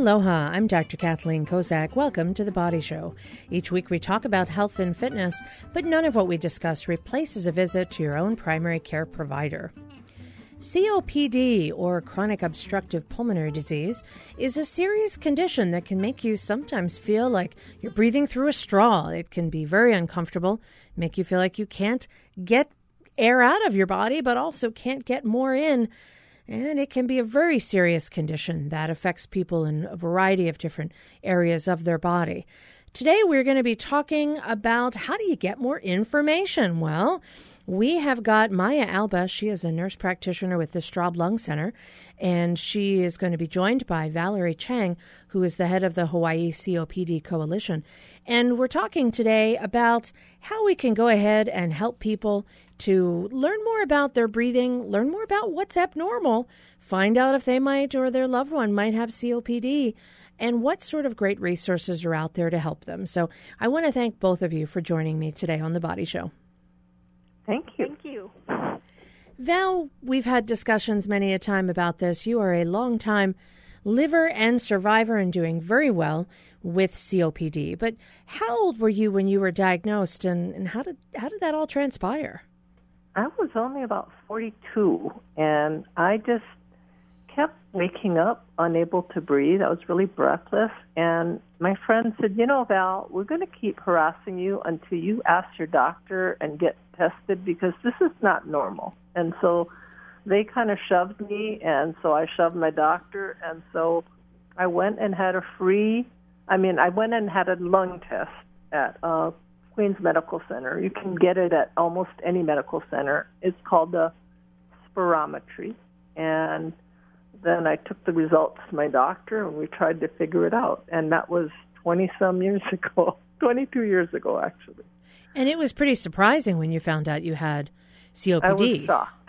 Aloha, I'm Dr. Kathleen Kozak. Welcome to The Body Show. Each week we talk about health and fitness, but none of what we discuss replaces a visit to your own primary care provider. COPD, or chronic obstructive pulmonary disease, is a serious condition that can make you sometimes feel like you're breathing through a straw. It can be very uncomfortable, make you feel like you can't get air out of your body, but also can't get more in and it can be a very serious condition that affects people in a variety of different areas of their body. Today, we're going to be talking about how do you get more information? Well, we have got Maya Alba. She is a nurse practitioner with the Straub Lung Center, and she is going to be joined by Valerie Chang, who is the head of the Hawaii COPD Coalition. And we're talking today about how we can go ahead and help people to learn more about their breathing, learn more about what's abnormal, find out if they might or their loved one might have COPD and what sort of great resources are out there to help them. So I want to thank both of you for joining me today on The Body Show. Thank you. Thank you. Val, we've had discussions many a time about this. You are a long time liver and survivor and doing very well with COPD. But how old were you when you were diagnosed and, and how did how did that all transpire? I was only about 42 and I just kept waking up unable to breathe. I was really breathless and my friend said, "You know, Val, we're going to keep harassing you until you ask your doctor and get tested because this is not normal." And so they kind of shoved me, and so I shoved my doctor, and so I went and had a free. I mean, I went and had a lung test at uh, Queens Medical Center. You can get it at almost any medical center. It's called the spirometry, and then I took the results to my doctor, and we tried to figure it out. And that was twenty some years ago, twenty two years ago, actually. And it was pretty surprising when you found out you had COPD. I was shocked.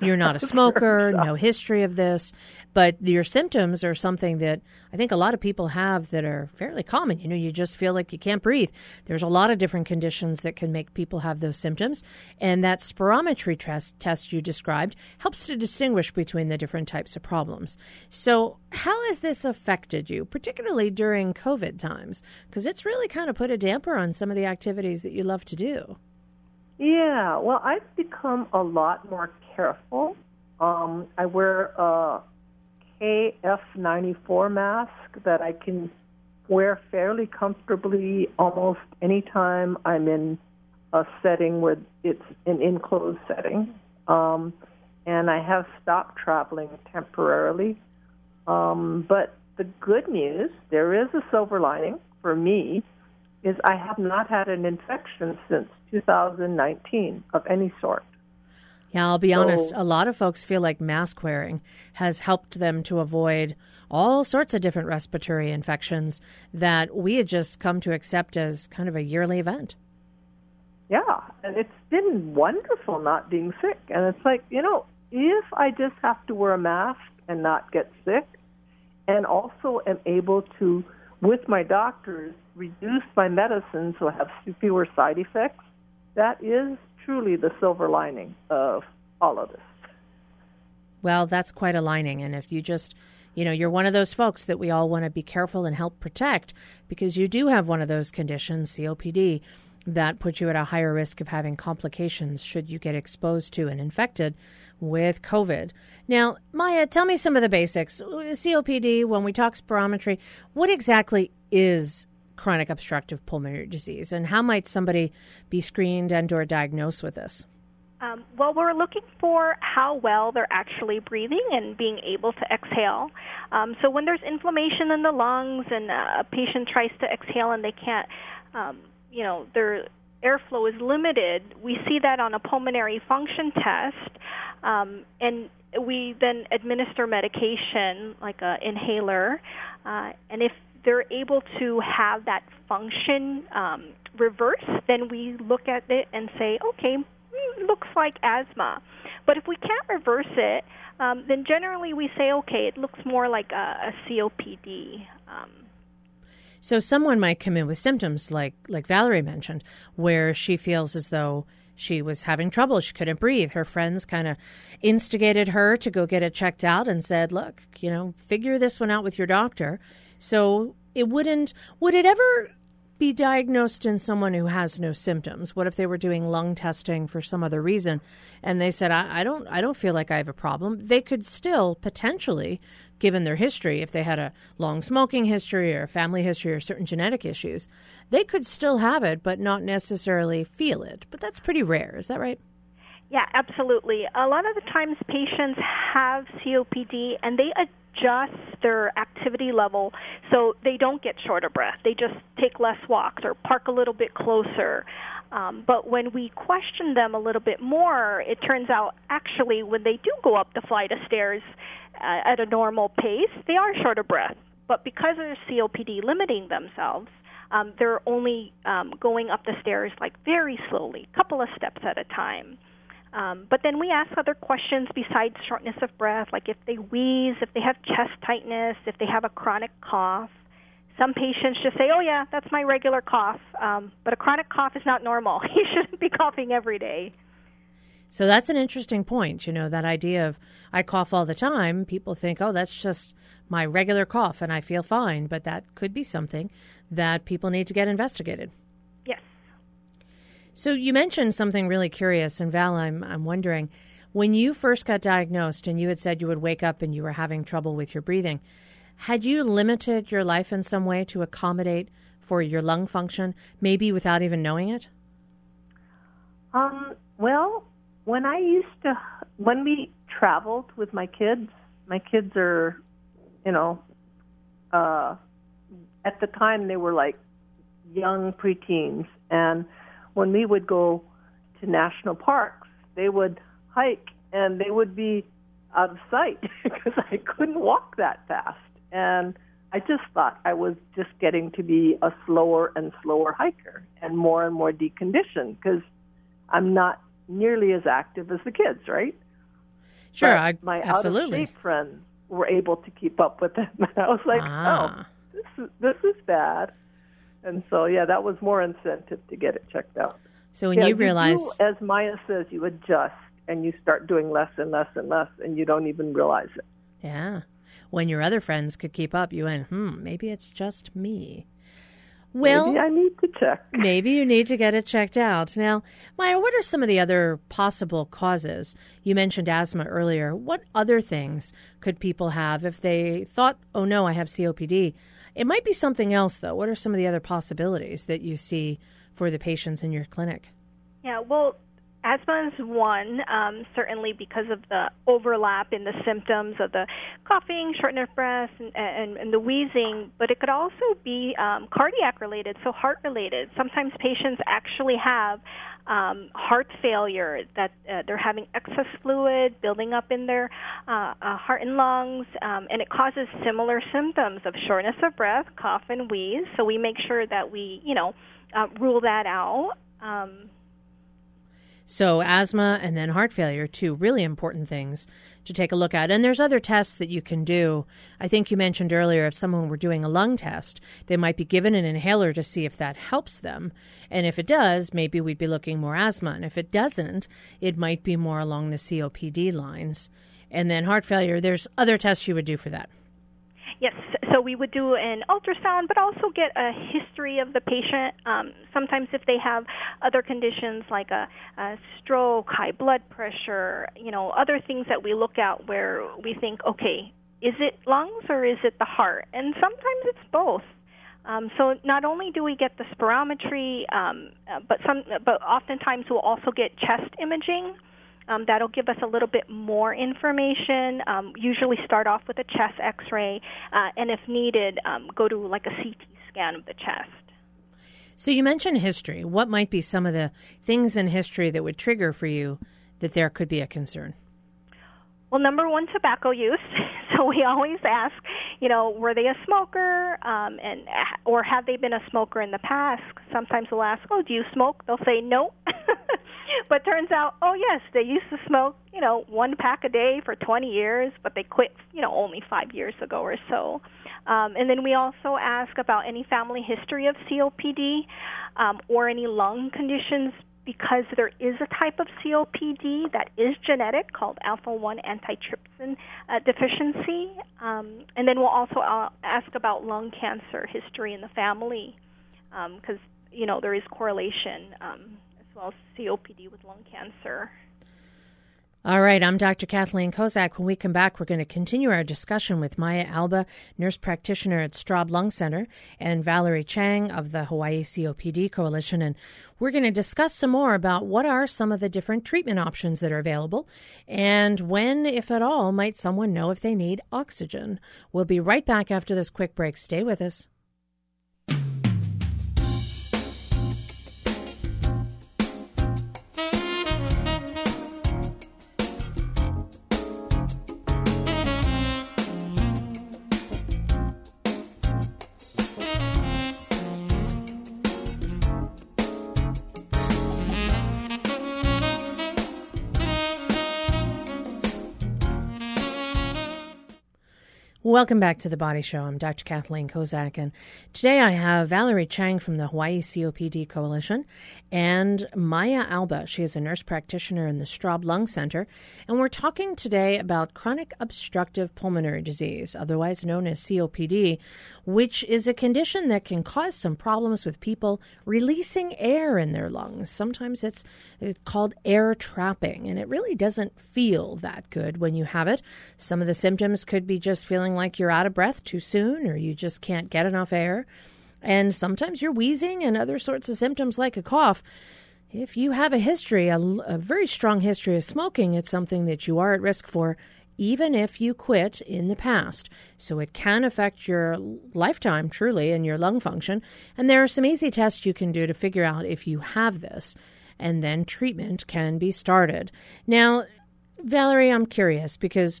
You're not a smoker, no history of this, but your symptoms are something that I think a lot of people have that are fairly common. You know, you just feel like you can't breathe. There's a lot of different conditions that can make people have those symptoms, and that spirometry test, test you described helps to distinguish between the different types of problems. So, how has this affected you, particularly during COVID times? Because it's really kind of put a damper on some of the activities that you love to do. Yeah, well, I've become a lot more careful. Um, I wear a KF94 mask that I can wear fairly comfortably almost anytime I'm in a setting where it's an enclosed setting. Um, and I have stopped traveling temporarily. Um, but the good news, there is a silver lining for me, is I have not had an infection since 2019 of any sort. Yeah, I'll be so, honest. A lot of folks feel like mask wearing has helped them to avoid all sorts of different respiratory infections that we had just come to accept as kind of a yearly event. Yeah, and it's been wonderful not being sick. And it's like, you know, if I just have to wear a mask and not get sick, and also am able to, with my doctors, reduce my medicine so I have fewer side effects, that is truly the silver lining of all of this. Well, that's quite a lining. And if you just, you know, you're one of those folks that we all want to be careful and help protect because you do have one of those conditions, COPD, that puts you at a higher risk of having complications should you get exposed to and infected with COVID. Now, Maya, tell me some of the basics. COPD, when we talk spirometry, what exactly is chronic obstructive pulmonary disease, and how might somebody be screened and/or diagnosed with this? Um, well, we're looking for how well they're actually breathing and being able to exhale. Um, so when there's inflammation in the lungs and a patient tries to exhale and they can't, um, you know, their airflow is limited, we see that on a pulmonary function test, um, and we then administer medication like an inhaler. Uh, and if they're able to have that function um, reverse, then we look at it and say, okay, mm, looks like asthma. But if we can't reverse it, um, then generally we say, okay, it looks more like a, a COPD. Um, so someone might come in with symptoms like like Valerie mentioned, where she feels as though she was having trouble. She couldn't breathe. Her friends kind of instigated her to go get it checked out and said, "Look, you know, figure this one out with your doctor." So it wouldn't, would it ever be diagnosed in someone who has no symptoms? What if they were doing lung testing for some other reason and they said, I, I don't I don't feel like I have a problem? They could still potentially, given their history, if they had a long smoking history or family history or certain genetic issues, they could still have it but not necessarily feel it. But that's pretty rare, is that right? Yeah, absolutely. A lot of the times patients have COPD and they adjust their activity level so they don't get short of breath. They just take less walks or park a little bit closer. Um, but when we question them a little bit more, it turns out actually when they do go up the flight of stairs uh, at a normal pace, they are short of breath. But because of COPD limiting themselves, um, they're only um, going up the stairs like very slowly, a couple of steps at a time. Um, but then we ask other questions besides shortness of breath, like if they wheeze, if they have chest tightness, if they have a chronic cough. Some patients just say, "Oh yeah, that's my regular cough," um, but a chronic cough is not normal. you shouldn't be coughing every day. So that's an interesting point. You know, that idea of I cough all the time. People think, "Oh, that's just my regular cough, and I feel fine," but that could be something that people need to get investigated. So you mentioned something really curious, and Val, I'm I'm wondering, when you first got diagnosed and you had said you would wake up and you were having trouble with your breathing, had you limited your life in some way to accommodate for your lung function, maybe without even knowing it? Um, well, when I used to, when we traveled with my kids, my kids are, you know, uh, at the time they were like young preteens, and when we would go to national parks, they would hike and they would be out of sight because I couldn't walk that fast. And I just thought I was just getting to be a slower and slower hiker and more and more deconditioned because I'm not nearly as active as the kids, right? Sure, I, my absolutely. out of state friends were able to keep up with them. And I was like, ah. oh, this is this is bad. And so, yeah, that was more incentive to get it checked out. So when yeah, you realize, you, as Maya says, you adjust and you start doing less and less and less, and you don't even realize it. Yeah. When your other friends could keep up, you went, hmm, maybe it's just me. Well, maybe I need to check. maybe you need to get it checked out. Now, Maya, what are some of the other possible causes? You mentioned asthma earlier. What other things could people have if they thought, oh no, I have COPD? It might be something else, though. What are some of the other possibilities that you see for the patients in your clinic? Yeah, well, asthma is one, um, certainly because of the overlap in the symptoms of the coughing, shortness of breath, and, and, and the wheezing, but it could also be um, cardiac related, so heart related. Sometimes patients actually have um, heart failure, that uh, they're having excess fluid building up in their uh, uh, heart and lungs, um, and it causes similar symptoms of shortness of breath, cough, and wheeze. So we make sure that we, you know, uh, rule that out. Um, so, asthma and then heart failure, two really important things to take a look at. And there's other tests that you can do. I think you mentioned earlier if someone were doing a lung test, they might be given an inhaler to see if that helps them. And if it does, maybe we'd be looking more asthma. And if it doesn't, it might be more along the COPD lines. And then heart failure, there's other tests you would do for that. Yes, so we would do an ultrasound, but also get a history of the patient. Um, sometimes, if they have other conditions like a, a stroke, high blood pressure, you know, other things that we look at where we think, okay, is it lungs or is it the heart? And sometimes it's both. Um, so not only do we get the spirometry, um, uh, but some, but oftentimes we'll also get chest imaging um, that'll give us a little bit more information. Um, usually start off with a chest X-ray, uh, and if needed, um, go to like a CT scan of the chest. So you mentioned history. What might be some of the things in history that would trigger for you that there could be a concern? Well, number one, tobacco use. So we always ask, you know, were they a smoker, um, and or have they been a smoker in the past? Sometimes we'll ask, oh, do you smoke? They'll say no. but turns out, oh yes, they used to smoke, you know, one pack a day for 20 years, but they quit, you know, only five years ago or so. Um, and then we also ask about any family history of COPD um, or any lung conditions because there is a type of COPD that is genetic called alpha 1 antitrypsin uh, deficiency. Um, and then we'll also uh, ask about lung cancer history in the family because, um, you know, there is correlation um, well as COPD with lung cancer. All right, I'm Dr. Kathleen Kozak. When we come back, we're going to continue our discussion with Maya Alba, nurse practitioner at Straub Lung Center, and Valerie Chang of the Hawaii COPD Coalition. And we're going to discuss some more about what are some of the different treatment options that are available and when, if at all, might someone know if they need oxygen. We'll be right back after this quick break. Stay with us. Welcome back to the Body Show. I'm Dr. Kathleen Kozak, and today I have Valerie Chang from the Hawaii COPD Coalition and Maya Alba. She is a nurse practitioner in the Straub Lung Center, and we're talking today about chronic obstructive pulmonary disease, otherwise known as COPD, which is a condition that can cause some problems with people releasing air in their lungs. Sometimes it's called air trapping, and it really doesn't feel that good when you have it. Some of the symptoms could be just feeling like you're out of breath too soon or you just can't get enough air. And sometimes you're wheezing and other sorts of symptoms like a cough. If you have a history, a, a, very strong history of smoking, it's something that you are at risk for, even if you quit in the past. So it can affect your lifetime, truly, and your lung function. And there are some easy tests you can do to figure out if you have this. And then treatment can be started. Now, Valerie, I'm curious because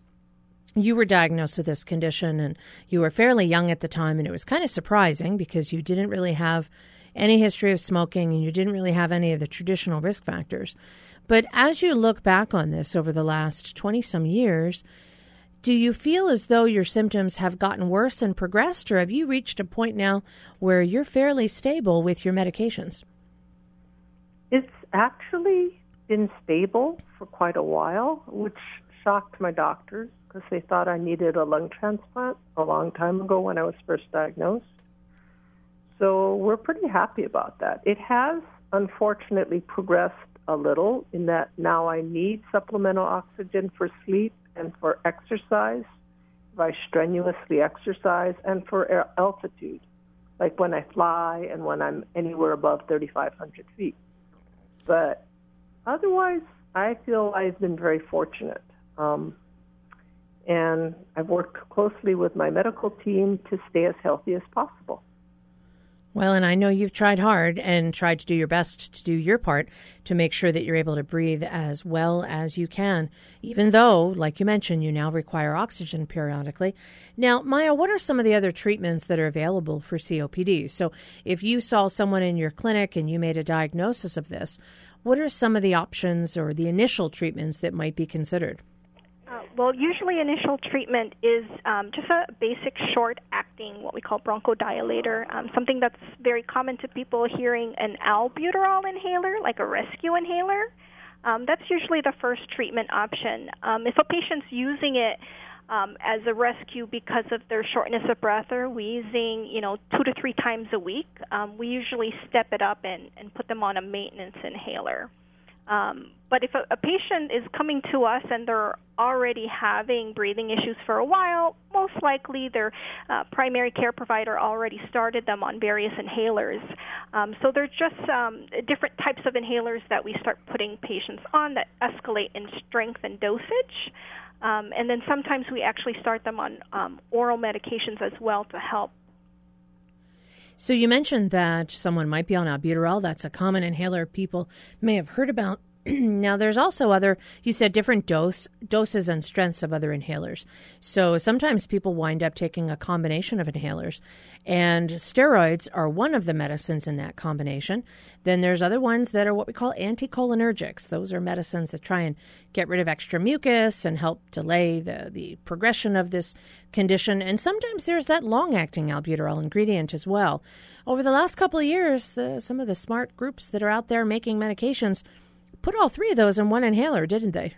you were diagnosed with this condition and you were fairly young at the time, and it was kind of surprising because you didn't really have any history of smoking and you didn't really have any of the traditional risk factors. But as you look back on this over the last 20 some years, do you feel as though your symptoms have gotten worse and progressed, or have you reached a point now where you're fairly stable with your medications? It's actually been stable for quite a while, which shocked my doctors because they thought I needed a lung transplant a long time ago when I was first diagnosed. So we're pretty happy about that. It has unfortunately progressed a little in that now I need supplemental oxygen for sleep and for exercise, if I strenuously exercise, and for altitude, like when I fly and when I'm anywhere above 3,500 feet. But otherwise, I feel I've been very fortunate. Um, and I've worked closely with my medical team to stay as healthy as possible. Well, and I know you've tried hard and tried to do your best to do your part to make sure that you're able to breathe as well as you can, even though, like you mentioned, you now require oxygen periodically. Now, Maya, what are some of the other treatments that are available for COPD? So, if you saw someone in your clinic and you made a diagnosis of this, what are some of the options or the initial treatments that might be considered? Well, usually initial treatment is um, just a basic short acting, what we call bronchodilator, um, something that's very common to people hearing an albuterol inhaler, like a rescue inhaler. Um, that's usually the first treatment option. Um, if a patient's using it um, as a rescue because of their shortness of breath or wheezing, you know, two to three times a week, um, we usually step it up and, and put them on a maintenance inhaler. Um, but if a, a patient is coming to us and they're already having breathing issues for a while, most likely their uh, primary care provider already started them on various inhalers. Um, so there's just um, different types of inhalers that we start putting patients on that escalate in strength and dosage. Um, and then sometimes we actually start them on um, oral medications as well to help so you mentioned that someone might be on albuterol. That's a common inhaler people may have heard about. now, there's also other, you said different dose doses and strengths of other inhalers. So sometimes people wind up taking a combination of inhalers, and steroids are one of the medicines in that combination. Then there's other ones that are what we call anticholinergics. Those are medicines that try and get rid of extra mucus and help delay the, the progression of this condition. And sometimes there's that long acting albuterol ingredient as well. Over the last couple of years, the, some of the smart groups that are out there making medications put all three of those in one inhaler, didn't they?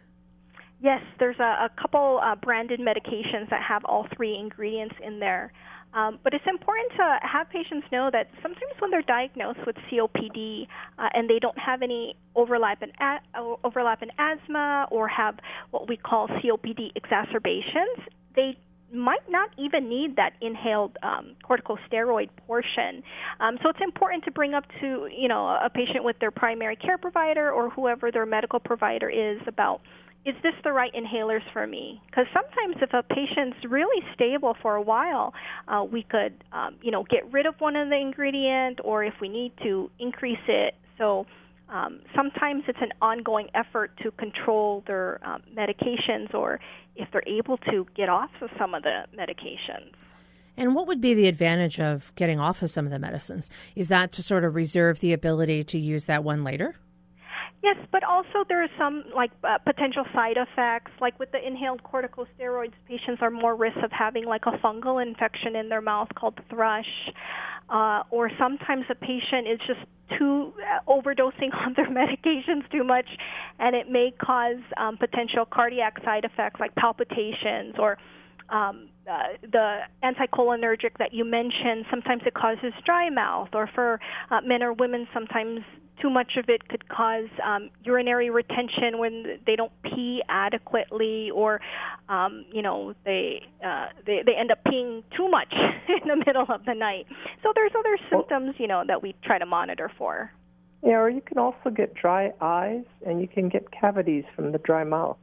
Yes, there's a, a couple uh, branded medications that have all three ingredients in there. Um, but it's important to have patients know that sometimes when they're diagnosed with COPD uh, and they don't have any overlap in, overlap in asthma or have what we call COPD exacerbations, they might not even need that inhaled um, corticosteroid portion. Um, so it's important to bring up to you know a patient with their primary care provider or whoever their medical provider is about is this the right inhalers for me? Because sometimes if a patient's really stable for a while, uh, we could um, you know get rid of one of the ingredient or if we need to increase it. So um, sometimes it's an ongoing effort to control their um, medications or if they're able to get off of some of the medications. And what would be the advantage of getting off of some of the medicines? Is that to sort of reserve the ability to use that one later? Yes, but also there are some like uh, potential side effects. Like with the inhaled corticosteroids, patients are more risk of having like a fungal infection in their mouth called thrush, uh, or sometimes a patient is just too uh, overdosing on their medications too much, and it may cause um, potential cardiac side effects like palpitations or um, uh, the anticholinergic that you mentioned, sometimes it causes dry mouth, or for uh, men or women, sometimes too much of it could cause um, urinary retention when they don't pee adequately, or um, you know they, uh, they they end up peeing too much in the middle of the night. So there's other symptoms, you know, that we try to monitor for. Yeah, or you can also get dry eyes, and you can get cavities from the dry mouth.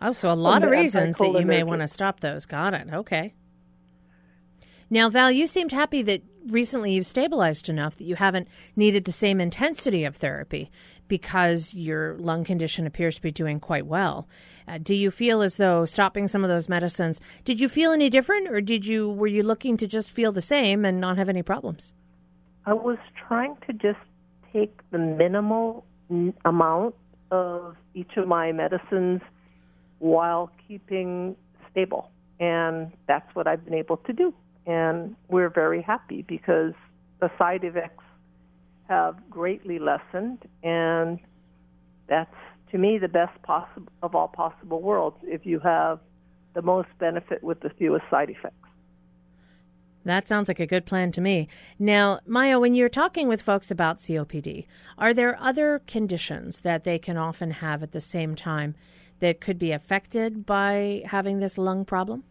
Oh, so a lot of reasons that you may want to stop those. Got it. Okay. Now, Val, you seemed happy that recently you've stabilized enough that you haven't needed the same intensity of therapy because your lung condition appears to be doing quite well. Uh, do you feel as though stopping some of those medicines, did you feel any different or did you were you looking to just feel the same and not have any problems? I was trying to just take the minimal amount of each of my medicines while keeping stable. And that's what I've been able to do. And we're very happy because the side effects have greatly lessened. And that's, to me, the best possible of all possible worlds if you have the most benefit with the fewest side effects. That sounds like a good plan to me. Now, Maya, when you're talking with folks about COPD, are there other conditions that they can often have at the same time that could be affected by having this lung problem?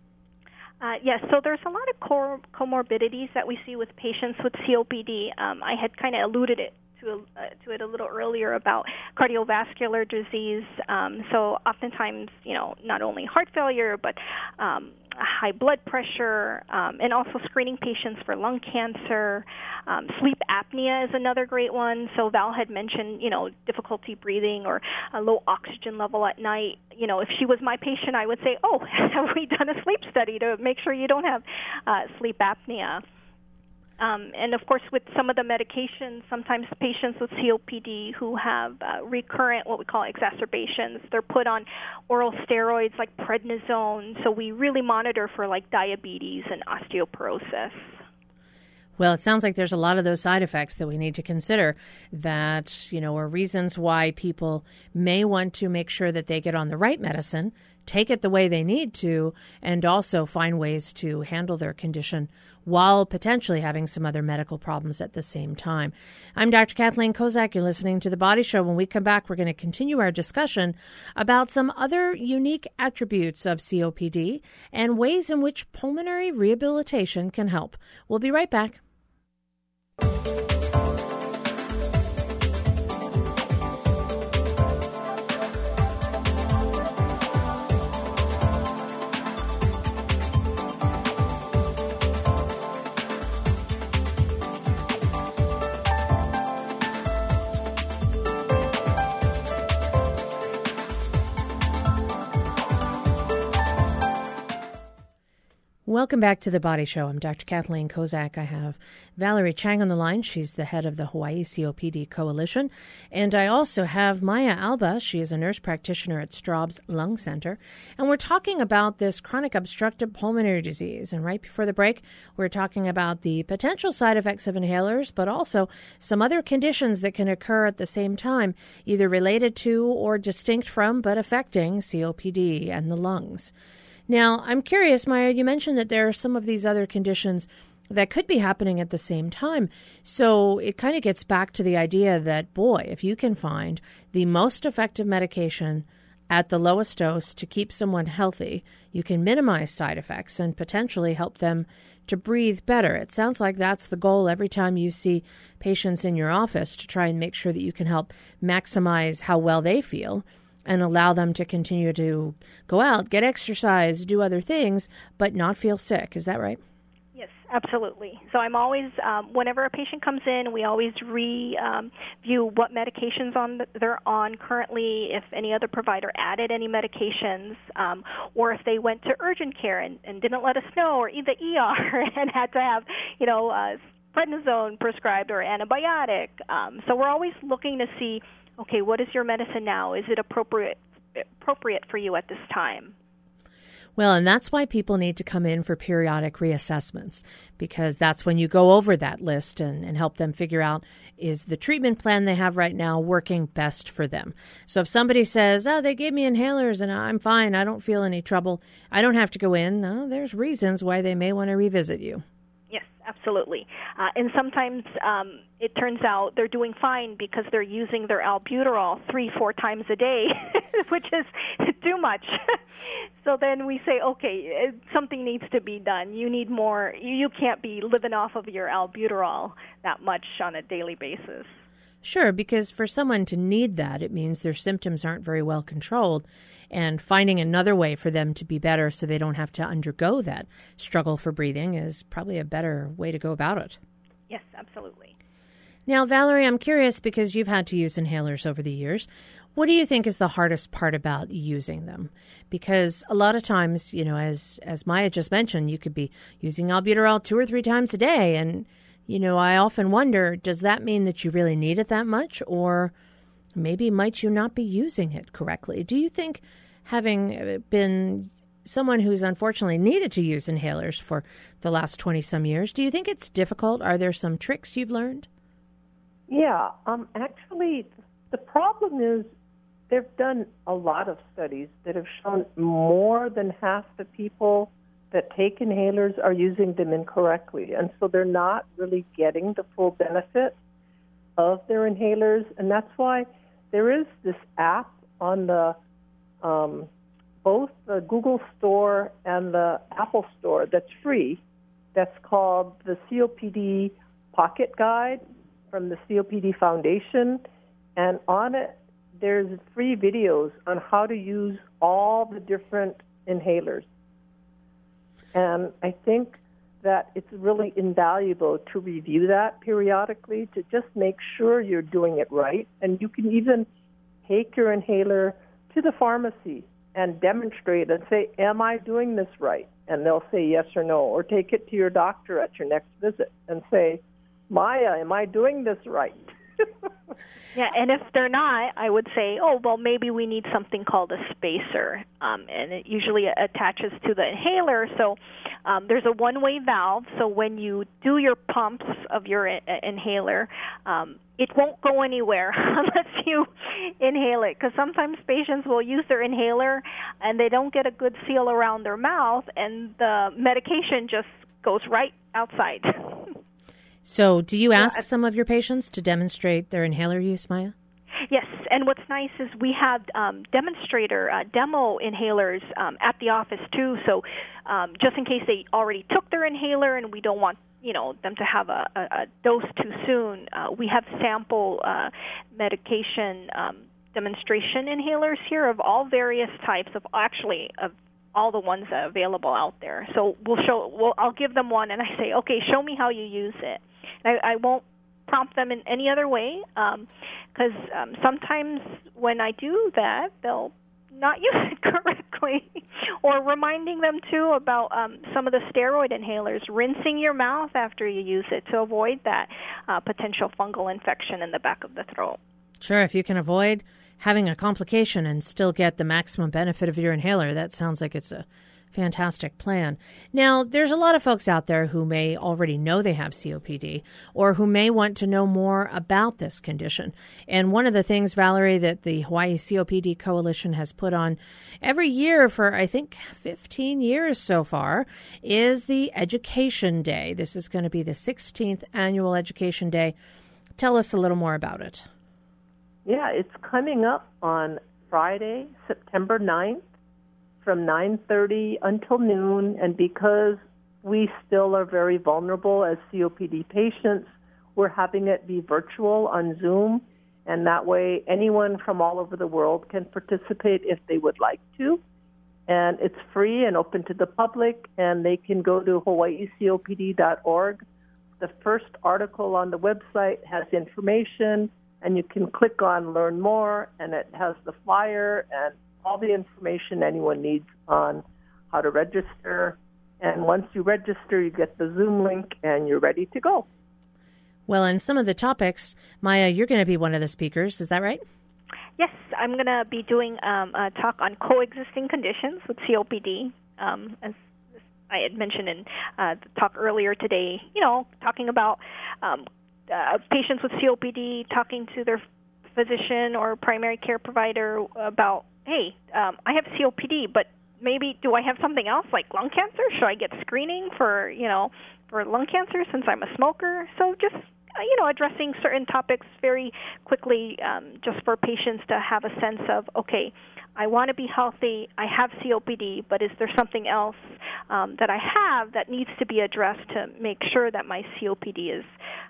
Uh, yes, so there's a lot of cor- comorbidities that we see with patients with COPD. Um, I had kind of alluded it to, uh, to it a little earlier about cardiovascular disease. Um, so oftentimes, you know, not only heart failure, but um, high blood pressure, um, and also screening patients for lung cancer. Um, sleep apnea is another great one. So Val had mentioned, you know, difficulty breathing or a low oxygen level at night. You know, if she was my patient, I would say, oh, have we done a sleep study to make sure you don't have uh, sleep apnea? Um, and of course, with some of the medications, sometimes patients with COPD who have uh, recurrent, what we call exacerbations, they're put on oral steroids like prednisone. So we really monitor for like diabetes and osteoporosis. Well, it sounds like there's a lot of those side effects that we need to consider that, you know, are reasons why people may want to make sure that they get on the right medicine, take it the way they need to, and also find ways to handle their condition while potentially having some other medical problems at the same time. I'm Dr. Kathleen Kozak. You're listening to The Body Show. When we come back, we're going to continue our discussion about some other unique attributes of COPD and ways in which pulmonary rehabilitation can help. We'll be right back. Welcome back to the Body Show. I'm Dr. Kathleen Kozak. I have Valerie Chang on the line. She's the head of the Hawaii COPD Coalition. And I also have Maya Alba. She is a nurse practitioner at Straub's Lung Center. And we're talking about this chronic obstructive pulmonary disease. And right before the break, we're talking about the potential side effects of inhalers, but also some other conditions that can occur at the same time, either related to or distinct from, but affecting COPD and the lungs. Now, I'm curious, Maya, you mentioned that there are some of these other conditions that could be happening at the same time. So it kind of gets back to the idea that, boy, if you can find the most effective medication at the lowest dose to keep someone healthy, you can minimize side effects and potentially help them to breathe better. It sounds like that's the goal every time you see patients in your office to try and make sure that you can help maximize how well they feel and allow them to continue to go out, get exercise, do other things, but not feel sick. Is that right? Yes, absolutely. So I'm always, um, whenever a patient comes in, we always review um, what medications on the, they're on currently, if any other provider added any medications, um, or if they went to urgent care and, and didn't let us know, or either ER and had to have, you know, uh, prednisone prescribed or antibiotic. Um, so we're always looking to see okay, what is your medicine now? Is it appropriate appropriate for you at this time? Well, and that's why people need to come in for periodic reassessments because that's when you go over that list and, and, help them figure out is the treatment plan they have right now working best for them. So if somebody says, oh, they gave me inhalers and I'm fine, I don't feel any trouble, I don't have to go in, no, there's reasons why they may want to revisit you absolutely. Uh, and sometimes um, it turns out they're doing fine because they're using their albuterol three, four times a day, which is too much. so then we say, okay, something needs to be done. You need more. You can't be living off of your albuterol that much on a daily basis. Sure, because for someone to need that, it means their symptoms aren't very well controlled. And finding another way for them to be better so they don't have to undergo that struggle for breathing is probably a better way to go about it. Yes, absolutely. Now, Valerie, I'm curious because you've had to use inhalers over the years. What do you think is the hardest part about using them? Because a lot of times, you know, as as Maya just mentioned, you could be using albuterol two or three times a day, and you know, I often wonder does that mean that you really need it that much? Or maybe might you not be using it correctly? Do you think having been someone who's unfortunately needed to use inhalers for the last 20 some years, do you think it's difficult? Are there some tricks you've learned? Yeah, um, actually, the problem is they've done a lot of studies that have shown more than half the people that take inhalers are using them incorrectly. And so they're not really getting the full benefit of their inhalers. And that's why there is this app on the um, both the Google Store and the Apple Store that's free. That's called the COPD Pocket Guide from the COPD Foundation. And on it, there's free videos on how to use all the different inhalers. And I think that it's really invaluable to review that periodically to just make sure you're doing it right. And you can even take your inhaler to the pharmacy and demonstrate and say, Am I doing this right? And they'll say yes or no. Or take it to your doctor at your next visit and say, Maya, am I doing this right? yeah, and if they're not, I would say, oh, well, maybe we need something called a spacer, um, and it usually attaches to the inhaler. So um, there's a one-way valve. So when you do your pumps of your in- inhaler, um, it won't go anywhere unless you inhale it. Because sometimes patients will use their inhaler and they don't get a good seal around their mouth, and the medication just goes right outside. So, do you ask some of your patients to demonstrate their inhaler use, Maya? Yes, and what's nice is we have um, demonstrator uh, demo inhalers um, at the office too. So, um, just in case they already took their inhaler and we don't want you know them to have a, a, a dose too soon, uh, we have sample uh, medication um, demonstration inhalers here of all various types of actually of all the ones that are available out there. So we'll show. We'll, I'll give them one, and I say, okay, show me how you use it. I, I won't prompt them in any other way because um, um, sometimes when I do that, they'll not use it correctly. or reminding them too about um, some of the steroid inhalers, rinsing your mouth after you use it to avoid that uh, potential fungal infection in the back of the throat. Sure, if you can avoid having a complication and still get the maximum benefit of your inhaler, that sounds like it's a Fantastic plan. Now, there's a lot of folks out there who may already know they have COPD or who may want to know more about this condition. And one of the things, Valerie, that the Hawaii COPD Coalition has put on every year for, I think, 15 years so far is the Education Day. This is going to be the 16th annual Education Day. Tell us a little more about it. Yeah, it's coming up on Friday, September 9th from 9:30 until noon and because we still are very vulnerable as COPD patients, we're having it be virtual on Zoom and that way anyone from all over the world can participate if they would like to. And it's free and open to the public and they can go to hawaiicopd.org. The first article on the website has information and you can click on learn more and it has the flyer and all the information anyone needs on how to register. And once you register, you get the Zoom link and you're ready to go. Well, and some of the topics, Maya, you're going to be one of the speakers. Is that right? Yes, I'm going to be doing um, a talk on coexisting conditions with COPD. Um, as I had mentioned in uh, the talk earlier today, you know, talking about um, uh, patients with COPD talking to their physician or primary care provider about hey, um, I have COPD, but maybe do I have something else like lung cancer? Should I get screening for you know for lung cancer since I'm a smoker? So just uh, you know addressing certain topics very quickly, um, just for patients to have a sense of okay. I want to be healthy. I have COPD, but is there something else um, that I have that needs to be addressed to make sure that my COPD is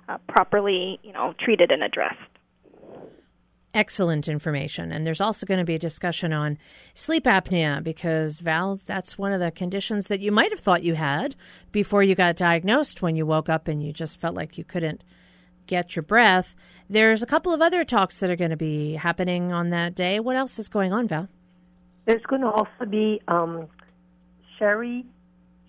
uh, properly, you know, treated and addressed? Excellent information. And there's also going to be a discussion on sleep apnea because, Val, that's one of the conditions that you might have thought you had before you got diagnosed when you woke up and you just felt like you couldn't get your breath. There's a couple of other talks that are going to be happening on that day. What else is going on, Val? There's going to also be um, Sherry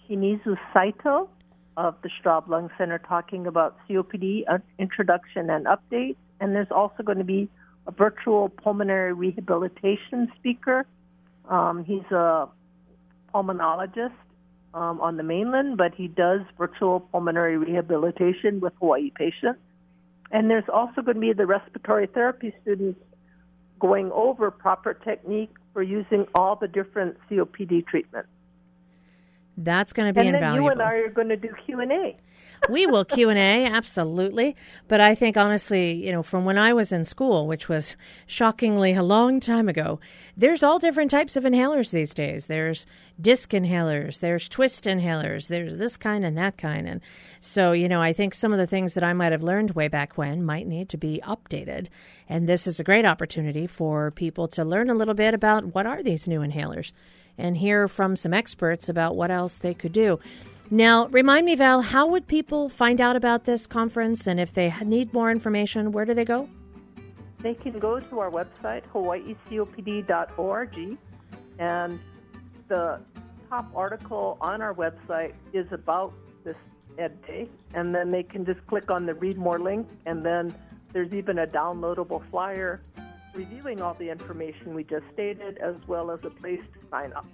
Shimizu Saito of the Straub Lung Center talking about COPD uh, introduction and updates. And there's also going to be a virtual pulmonary rehabilitation speaker. Um, he's a pulmonologist um, on the mainland, but he does virtual pulmonary rehabilitation with Hawaii patients. And there's also going to be the respiratory therapy students going over proper technique for using all the different COPD treatments. That's going to be and invaluable. And then you and I are going to do Q and A we will Q and A, absolutely. But I think honestly, you know, from when I was in school, which was shockingly a long time ago, there's all different types of inhalers these days. There's disc inhalers, there's twist inhalers, there's this kind and that kind, and so you know, I think some of the things that I might have learned way back when might need to be updated. And this is a great opportunity for people to learn a little bit about what are these new inhalers and hear from some experts about what else they could do. Now, remind me, Val, how would people find out about this conference? And if they need more information, where do they go? They can go to our website, hawaiicopd.org, and the top article on our website is about this Ed Day. And then they can just click on the Read More link, and then there's even a downloadable flyer reviewing all the information we just stated, as well as a place to sign up.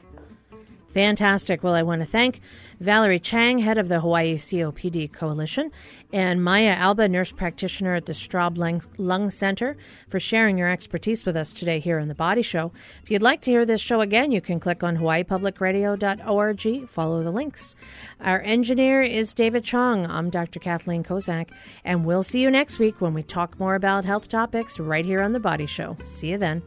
Fantastic. Well, I want to thank Valerie Chang, head of the Hawaii COPD Coalition, and Maya Alba, nurse practitioner at the Straub Lung Center, for sharing your expertise with us today here on The Body Show. If you'd like to hear this show again, you can click on hawaiipublicradio.org, follow the links. Our engineer is David Chong. I'm Dr. Kathleen Kozak, and we'll see you next week when we talk more about health topics right here on The Body Show. See you then.